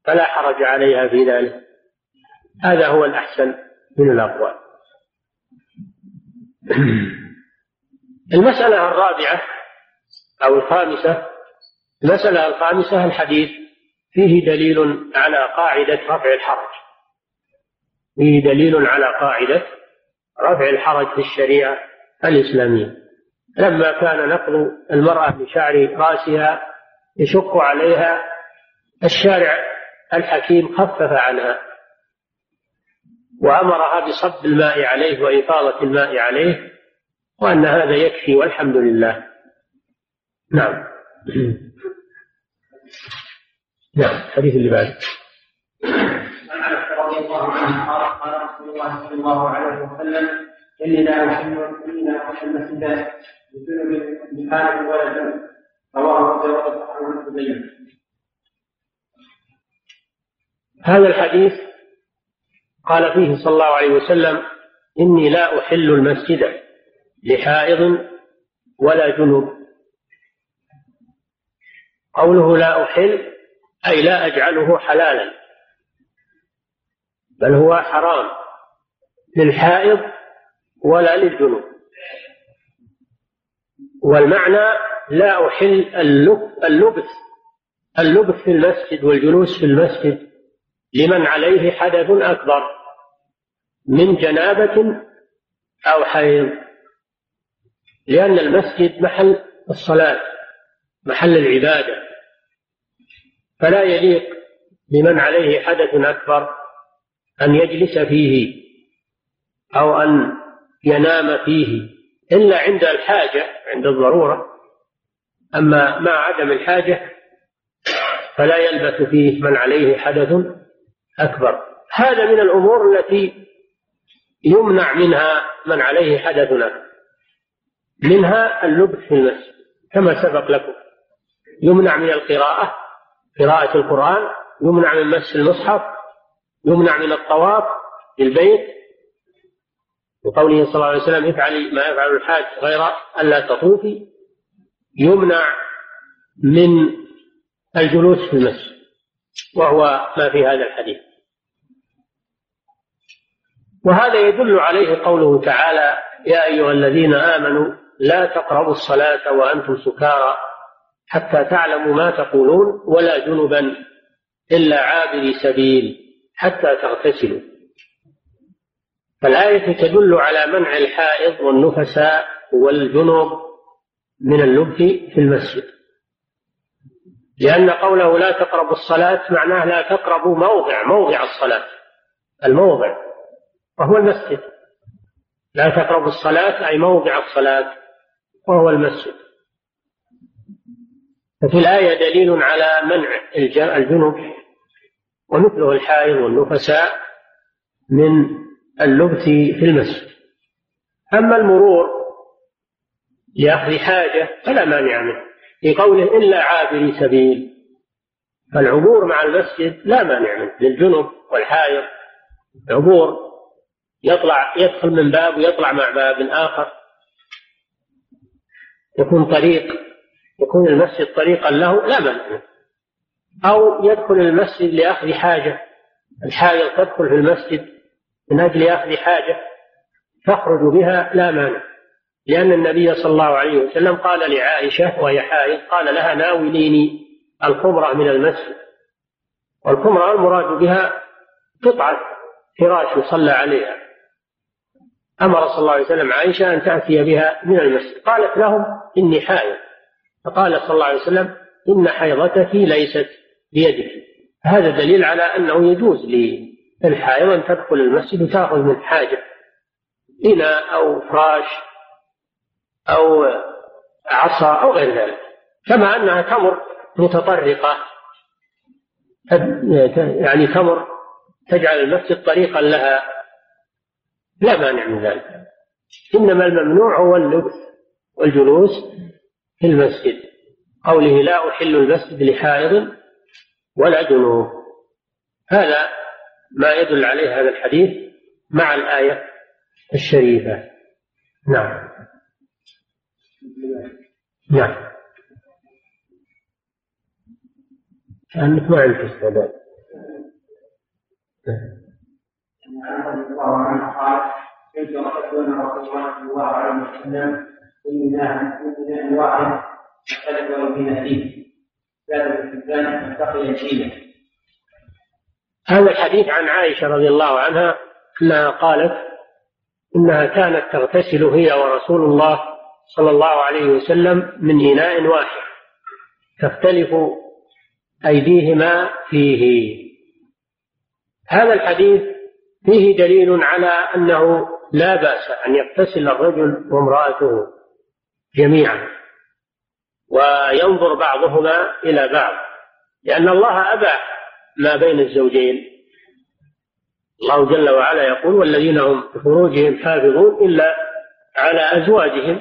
فلا حرج عليها في ذلك. هذا هو الأحسن. من الأقوال. المسألة الرابعة أو الخامسة المسألة الخامسة الحديث فيه دليل على قاعدة رفع الحرج. فيه دليل على قاعدة رفع الحرج في الشريعة الإسلامية. لما كان نقض المرأة بشعر رأسها يشق عليها الشارع الحكيم خفف عنها. وأمرها بصب الماء عليه وإفاضة الماء عليه وأن هذا يكفي والحمد لله. نعم. نعم الحديث اللي بعده. عن رضي الله عنها قال قال رسول الله صلى الله عليه وسلم لا أحل إني لا أحل المسجد بسلم بحال ولد رواه أبو داود هذا الحديث قال فيه صلى الله عليه وسلم إني لا أحل المسجد لحائض ولا جنوب. قوله لا أحل أي لا أجعله حلالا بل هو حرام للحائض ولا للجنوب. والمعنى لا أحل اللبث اللبث في المسجد والجلوس في المسجد لمن عليه حدث أكبر. من جنابة أو حيض لأن المسجد محل الصلاة محل العبادة. فلا يليق بمن عليه حدث أكبر أن يجلس فيه أو أن ينام فيه إلا عند الحاجة عند الضرورة. أما مع عدم الحاجة فلا يلبث فيه من عليه حدث أكبر. هذا من الأمور التي يمنع منها من عليه حدث منها اللبث في المسجد كما سبق لكم. يمنع من القراءة قراءة القرآن يمنع من مس المصحف يمنع من الطواف في البيت. وقوله صلى الله عليه وسلم افعلي ما يفعل الحاج غير ألا تطوفي يمنع من الجلوس في المسجد وهو ما في هذا الحديث. وهذا يدل عليه قوله تعالى يا أيها الذين آمنوا لا تقربوا الصلاة وأنتم سكارى حتى تعلموا ما تقولون ولا جنبا إلا عابري سبيل حتى تغتسلوا. فالآية تدل على منع الحائض والنفساء والجنوب من اللبث في المسجد. لأن قوله لا تقربوا الصلاة معناه لا تقربوا موضع موضع الصلاة الموضع. وهو المسجد. لا تقربوا الصلاة أي موضع الصلاة وهو المسجد. ففي الآية دليل على منع الجنب ومثله الحائض والنفساء من اللبث في المسجد. أما المرور لأخذ حاجة فلا مانع منه. في قوله إلا عابري سبيل فالعبور مع المسجد لا مانع منه للجنب والحائض عبور. يطلع يدخل من باب ويطلع مع باب آخر. يكون طريق يكون المسجد طريقا له لا مانع. أو يدخل المسجد لأخذ حاجة. الحائض تدخل في المسجد من أجل أخذ حاجة تخرج بها لا مانع. لأن النبي صلى الله عليه وسلم قال لعائشة وهي حائض قال لها ناوليني الخمرة من المسجد. والخمرة المراد بها قطعة فراش يصلى عليها. أمر صلى الله عليه وسلم عائشة أن تأتي بها من المسجد. قالت لهم إني حائض. فقال صلى الله عليه وسلم إن حيضتك ليست بيدك. هذا دليل على أنه يجوز للحائض أن تدخل المسجد وتأخذ من حاجة. إناء أو فراش أو عصا أو غير ذلك. كما أنها تمر متطرقة. يعني تمر تجعل المسجد طريقا لها. لا مانع من ذلك. إنما الممنوع هو اللبث والجلوس في المسجد. قوله لا أحل المسجد لحائض ولا جنوب. هذا ما يدل عليه هذا الحديث مع الآية الشريفة. نعم. نعم. كأنك ما عندك استعداد. رضي الله قال رسول الله صلى الله عليه وسلم واحد هذا الحديث عن عائشة رضي الله عنها أنها قالت إنها كانت تغتسل هي ورسول الله صلى الله عليه وسلم من إناء واحد تختلف أيديهما فيه. هذا الحديث فيه دليل على أنه لا بأس أن يغتسل الرجل وامرأته جميعا. وينظر بعضهما إلى بعض. لأن الله أباح ما بين الزوجين. الله جل وعلا يقول والذين هم بفروجهم حافظون إلا على أزواجهم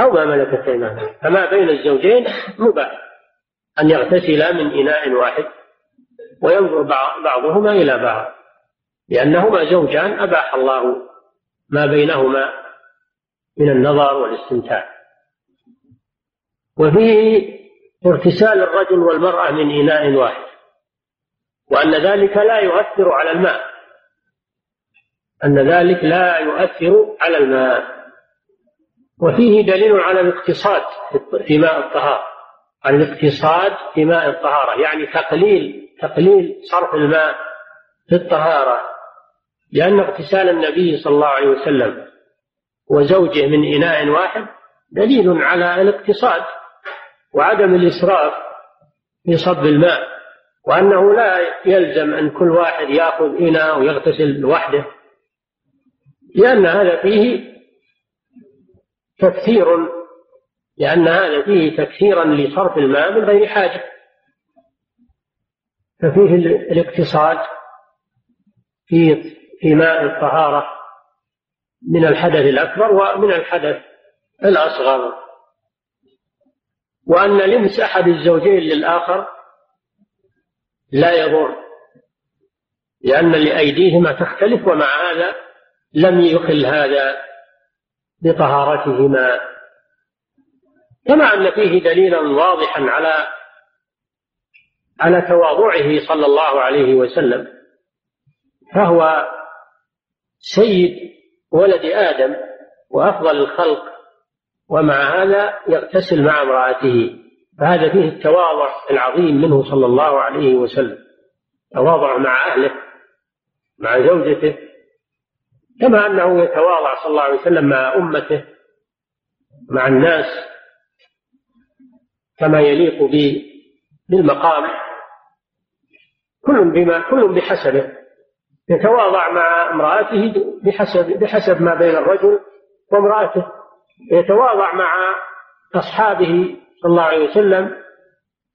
أو ما ملكت أيمانهم. فما بين الزوجين مباح أن يغتسلا من إناء واحد وينظر بعضهما إلى بعض. لأنهما زوجان أباح الله ما بينهما من النظر والاستمتاع. وفيه اغتسال الرجل والمرأة من إناء واحد وأن ذلك لا يؤثر على الماء. أن ذلك لا يؤثر على الماء. وفيه دليل على الاقتصاد في ماء الطهارة الاقتصاد في ماء الطهارة يعني تقليل تقليل صرف الماء في الطهارة. لأن اغتسال النبي صلى الله عليه وسلم وزوجه من إناء واحد دليل على الاقتصاد وعدم الإسراف في صب الماء وأنه لا يلزم أن كل واحد يأخذ إناء ويغتسل لوحده لأن هذا فيه تكثير لأن هذا فيه تكثيرا لصرف الماء من غير حاجة. ففيه الاقتصاد في في ماء الطهارة من الحدث الأكبر ومن الحدث الأصغر. وأن لمس أحد الزوجين للآخر لا يضر لأن لأيديهما تختلف ومع هذا لم يخل هذا بطهارتهما. كما أن فيه دليلا واضحا على على تواضعه صلى الله عليه وسلم فهو سيد ولد آدم وأفضل الخلق ومع هذا يغتسل مع امرأته. فهذا فيه التواضع العظيم منه صلى الله عليه وسلم. تواضع مع أهله مع زوجته كما أنه يتواضع صلى الله عليه وسلم مع أمته مع الناس كما يليق بالمقام. كل بما كل بحسبه. يتواضع مع امرأته بحسب بحسب ما بين الرجل وامرأته. يتواضع مع أصحابه صلى الله عليه وسلم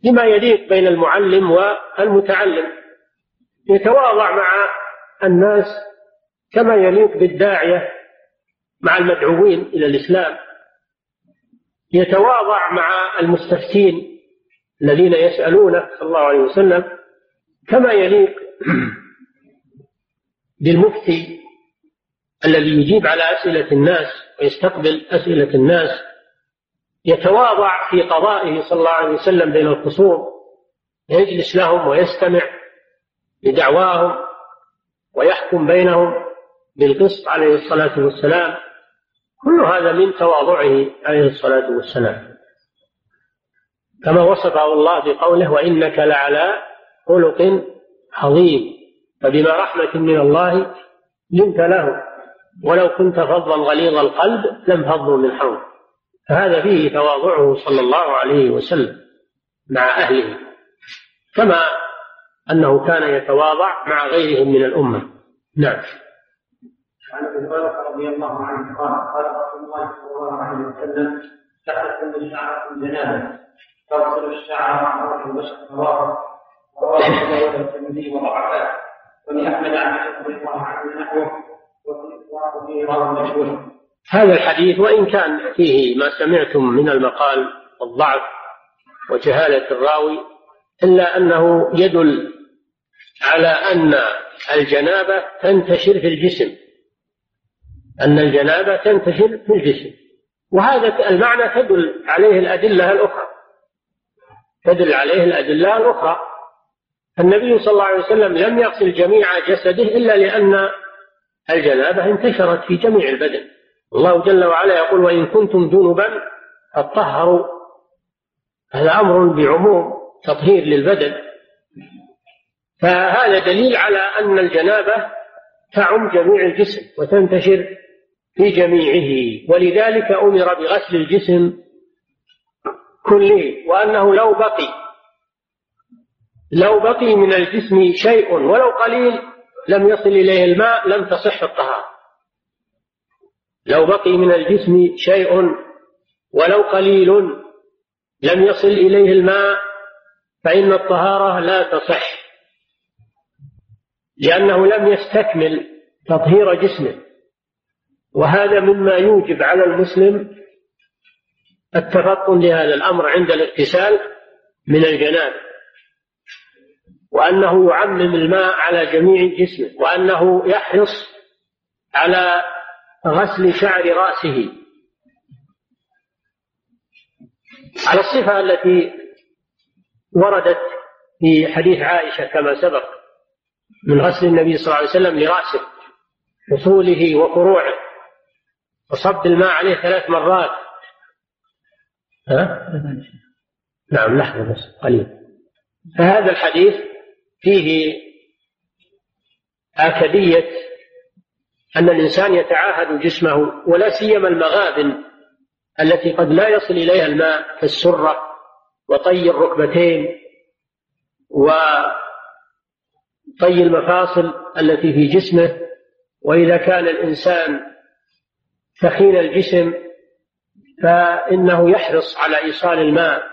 بما يليق بين المعلم والمتعلم. يتواضع مع الناس كما يليق بالداعية مع المدعوين إلى الإسلام. يتواضع مع المستفتين الذين يسألونه صلى الله عليه وسلم كما يليق بالمفتي الذي يجيب على أسئلة الناس ويستقبل أسئلة الناس يتواضع في قضائه صلى الله عليه وسلم بين الخصوم يجلس لهم ويستمع لدعواهم ويحكم بينهم بالقسط عليه الصلاة والسلام. كل هذا من تواضعه عليه الصلاة والسلام. كما وصفه الله بقوله وإنك لعلى خلق عظيم فبما رحمة من الله لنت له. ولو كنت فظا غليظ القلب لم فضوا من حولك فهذا فيه تواضعه صلى الله عليه وسلم مع أهله. كما أنه كان يتواضع مع غيرهم من الأمة. نعم. عن أبي هريرة رضي الله عنه قال قال رسول الله صلى الله عليه وسلم تحت من شعر جنابة تغسل الشعر مع روح البشر رواه رواه الترمذي وضعفاه هذا الحديث وإن كان فيه ما سمعتم من المقال الضعف وجهالة الراوي إلا أنه يدل على أن الجنابة تنتشر في الجسم. أن الجنابة تنتشر في الجسم. وهذا المعنى تدل عليه الأدلة الأخرى. تدل عليه الأدلة الأخرى. النبي صلى الله عليه وسلم لم يغسل جميع جسده إلا لأن الجنابة انتشرت في جميع البدن. الله جل وعلا يقول وإن كنتم جنبا فطهروا هذا أمر بعموم تطهير للبدن. فهذا دليل على أن الجنابة تعم جميع الجسم وتنتشر في جميعه ولذلك أمر بغسل الجسم كله وأنه لو بقي لو بقي من الجسم شيء ولو قليل لم يصل إليه الماء لم تصح الطهارة. لو بقي من الجسم شيء ولو قليل لم يصل إليه الماء فإن الطهارة لا تصح لأنه لم يستكمل تطهير جسمه. وهذا مما يوجب على المسلم التفطن لهذا الأمر عند الاغتسال من الجنابة. وأنه يعمم الماء على جميع جسمه وأنه يحرص على غسل شعر رأسه. على الصفة التي وردت في حديث عائشة كما سبق من غسل النبي صلى الله عليه وسلم لرأسه أصوله وفروعه وصب الماء عليه ثلاث مرات. ها؟ نعم لحظة بس قليل. فهذا الحديث فيه آكدية أن الإنسان يتعاهد جسمه ولا سيما المغابن التي قد لا يصل إليها الماء كالسرة وطي الركبتين وطي المفاصل التي في جسمه. وإذا كان الإنسان ثخين الجسم فإنه يحرص على إيصال الماء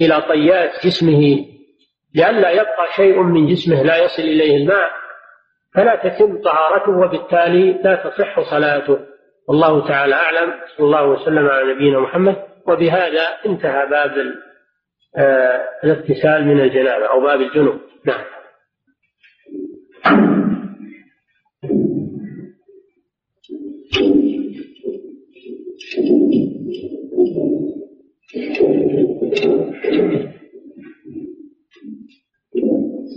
إلى طيات جسمه لئلا يبقى شيء من جسمه لا يصل إليه الماء فلا تتم طهارته وبالتالي لا تصح صلاته. والله تعالى أعلم صلى الله وسلم على نبينا محمد. وبهذا انتهى باب آه، الاغتسال من الجنابة أو باب الجنوب نعم.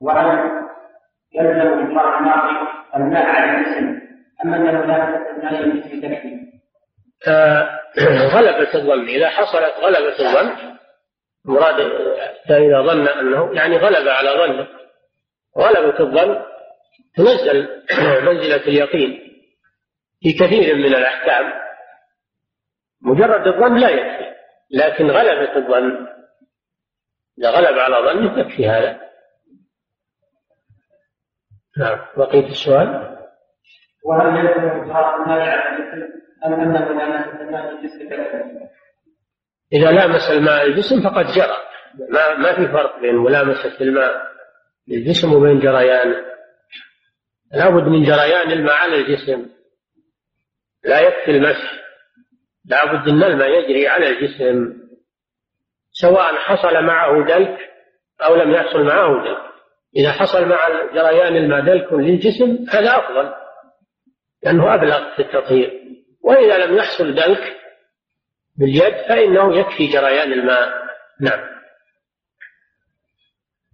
وأن يلزم إطلاق الماء الماء على الجسم أما أنه لا المال في تكفي غلبة الظن. إذا حصلت غلبة الظن مراد إذا ظن أنه يعني غلب على ظنه. غلبة الظن تنزل منزلة اليقين في كثير من الأحكام. مجرد الظن لا يكفي. لكن غلبة الظن إذا غلب على ظنه يكفي هذا. نعم بقية السؤال؟ وهل يلزم إظهار أم أنه لامس الماء الجسم إذا لامس الماء الجسم فقد جرى. ما ما في فرق بين ملامسة الماء للجسم وبين جريانه لابد من جريان الماء على الجسم. لا يكفي المسح. لابد إن الماء يجري على الجسم سواء حصل معه دلك أو لم يحصل معه دلك. إذا حصل مع جريان الماء دلك للجسم هذا أفضل لأنه أبلغ في التطهير. وإذا لم يحصل دلك باليد فإنه يكفي جريان الماء. نعم.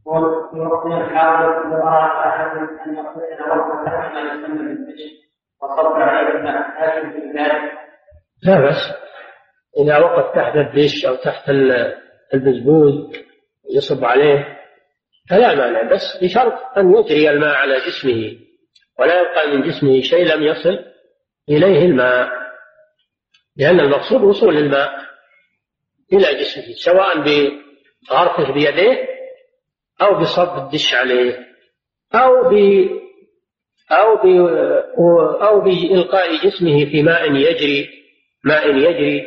وقتنا الحاضر بالدش وصب عليه الماء؟ لا بأس. إذا وقف تحت الدش أو تحت البزبوز يصب عليه فلا مانع بس بشرط أن يجري الماء على جسمه ولا يبقى من جسمه شيء لم يصل إليه الماء لأن المقصود وصول الماء إلى جسمه سواء بغرفه بيديه أو بصب الدش عليه أو ب أو ب أو بإلقاء جسمه في ماء يجري ماء يجري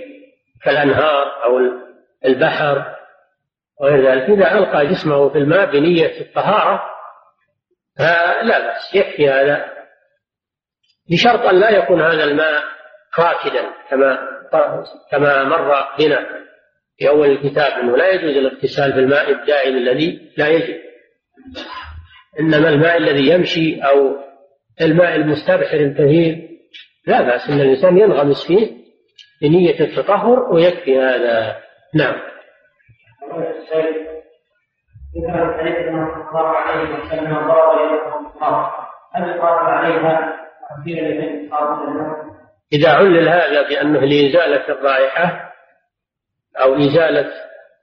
كالأنهار أو البحر وغير ذلك. إذا ألقى جسمه في الماء بنية الطهارة فلا بأس يكفي هذا. بشرط أن لا يكون هذا الماء راكدا كما كما مر بنا في أول الكتاب أنه لا يجوز الاغتسال في الماء الدائم الذي لا يجب إنما الماء الذي يمشي أو الماء المستبحر الكثير لا بأس أن الإنسان ينغمس فيه بنية التطهر ويكفي هذا. نعم. الله عليه وسلم ضرب هل عليها إذا علل هذا بأنه لإزالة الرائحة أو إزالة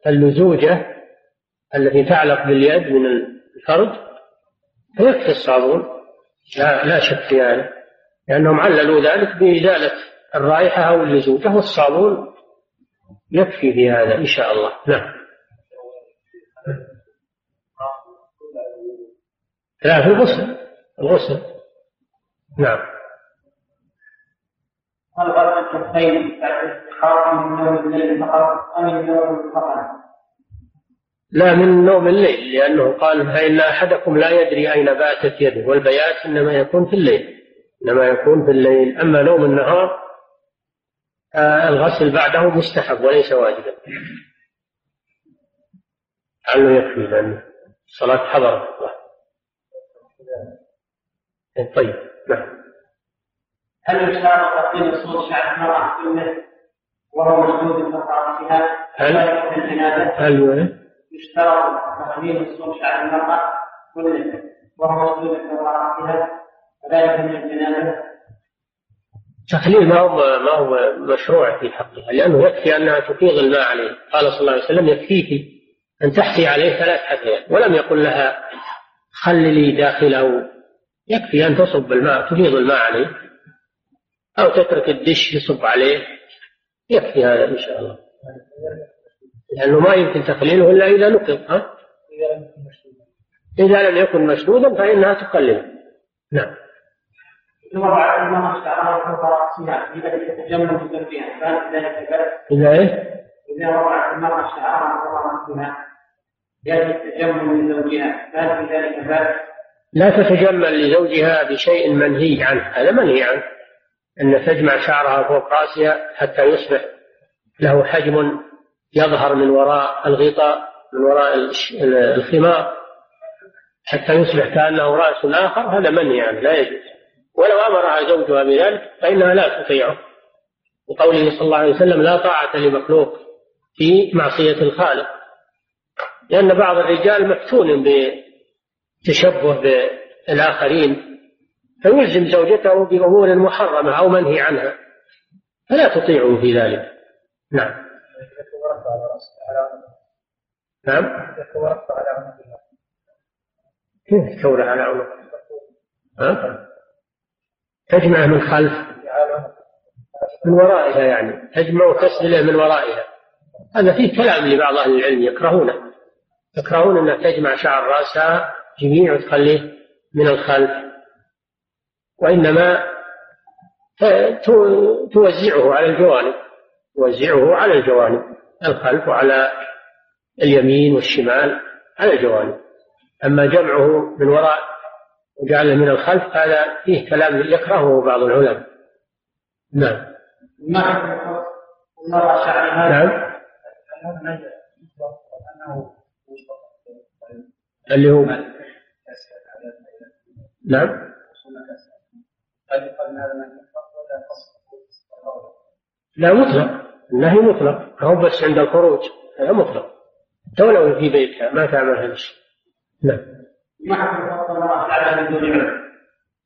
اللزوجة التي تعلق باليد من الفرد فيكفي الصابون. لا لا شك في هذا لأنهم عللوا ذلك بإزالة الرائحة أو اللزوجة والصابون. يكفي في هذا إن شاء الله. نعم. لا في الغسل. الغسل. نعم. هل غسل الكفين بعد من نوم الليل فقط فقط؟ لا من نوم الليل لأنه قال فإن أحدكم لا يدري أين باتت يده والبيات إنما يكون في الليل. إنما يكون في الليل. أما نوم النهار الغسل بعده مستحب وليس واجبا. لعله يكفي لأن الصلاة حضرت طيب نعم. هل يشترط تقديم صوت شعر المرأة في وهو موجود في رأسها هل؟ هل يشترط تقديم صوت شعر المرأة كله وهو موجود في رأسها وذلك من الجنابة تخليل ما هو ما هو مشروع في حقها لأنه يكفي أنها تفيض الماء عليه. قال صلى الله عليه وسلم يكفيك أن تحثي عليه ثلاث حثيات ولم يقل لها خللي داخله. يكفي أن تصب الماء تفيض الماء عليه أو تترك الدش يصب عليه. يكفي هذا إن شاء الله. لأنه ما يمكن تخليله إلا إذا نقض ها؟ إذا لم يكن مشدودا فإنها تقلل. نعم. وضع المرأة شعرها فوق رأسها تتجمل في زوجها فهل ذلك بأس؟ إذا إيش؟ إذا وضعت المرأة شعرها فوق رأسها يجب التجمل من زوجها في ذلك بأس؟ لا تتجمل لزوجها بشيء منهي عنه هذا منهي عنه أن تجمع شعرها فوق رأسها حتى يصبح له حجم يظهر من وراء الغطاء من وراء الخمار حتى يصبح كأنه رأس آخر هذا منهي عنه لا يجوز ولو أمرها زوجها بذلك فإنها لا تطيعه. وقوله صلى الله عليه وسلم لا طاعة لمخلوق في معصية الخالق. لأن بعض الرجال مفتون بتشبه بالآخرين فيلزم زوجته بأمور محرمة أو منهي عنها فلا تطيعه في ذلك. نعم. نعم. كيف على عنق؟ ها؟ تجمع من خلف؟ من ورائها يعني تجمع وتسدله من ورائها. هذا فيه كلام لبعض أهل العلم يكرهونه. يكرهون أنها تجمع شعر رأسها جميع وتخليه من الخلف. وإنما توزعه على الجوانب توزعه على الجوانب الخلف وعلى اليمين والشمال على الجوانب. أما جمعه من وراء وجعله من الخلف هذا فيه كلام يكرهه بعض العلماء. نعم. نعم. اللي هو نعم. لا مطلق. النهي مطلق. هو بس عند الخروج. هذا مطلق. ولو في بيتها ما تعمل هذا الشيء. نعم.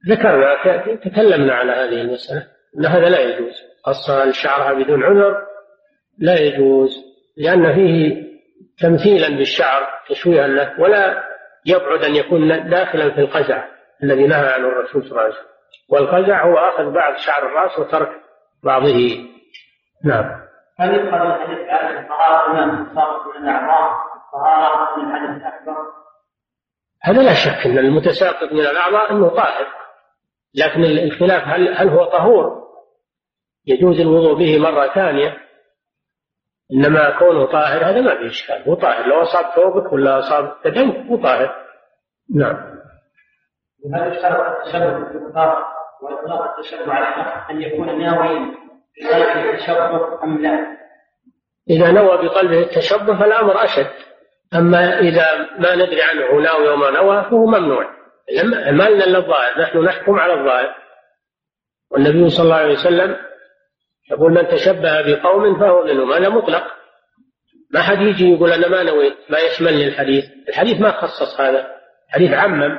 ذكرنا تكلمنا على هذه المسألة أن هذا لا يجوز. خاصة شعرها بدون عذر لا يجوز لأن فيه تمثيلا بالشعر تشويها له ولا يبعد أن يكون داخلا في القزع الذي نهى عنه الرسول صلى الله عليه وسلم. والقزع هو أخذ بعض شعر الرأس وترك بعضه. نعم. هل يدخل الحديث عن الطهارة من من الأعضاء الطهارة من الحدث الأكبر؟ هذا لا شك أن المتساقط من الأعضاء أنه طاهر. لكن الخلاف هل هل هو طهور؟ يجوز الوضوء به مرة ثانية. إنما كونه طاهر هذا ما فيه إشكال. هو طاهر. لو أصاب ثوبك ولا أصاب يديك هو طاهر. نعم. وهل يشترط التشبه بالطهارة وإطلاق التشبه على أن يكون ناويا بقلبه التشبه أم لا؟ إذا نوى بقلبه التشبه فالأمر أشد. أما إذا ما ندري عنه ناوي وما نوى فهو ممنوع. ما لنا إلا الظاهر. نحن نحكم على الظاهر. والنبي صلى الله عليه وسلم يقول من تشبه بقوم فهو منهم. هذا مطلق. ما حد يجي يقول أنا ما نويت. ما يشملني الحديث. الحديث ما خصص هذا. حديث عمم.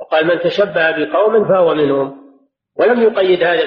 وقال من تشبه بقوم فهو منهم. ولم يقيد هذا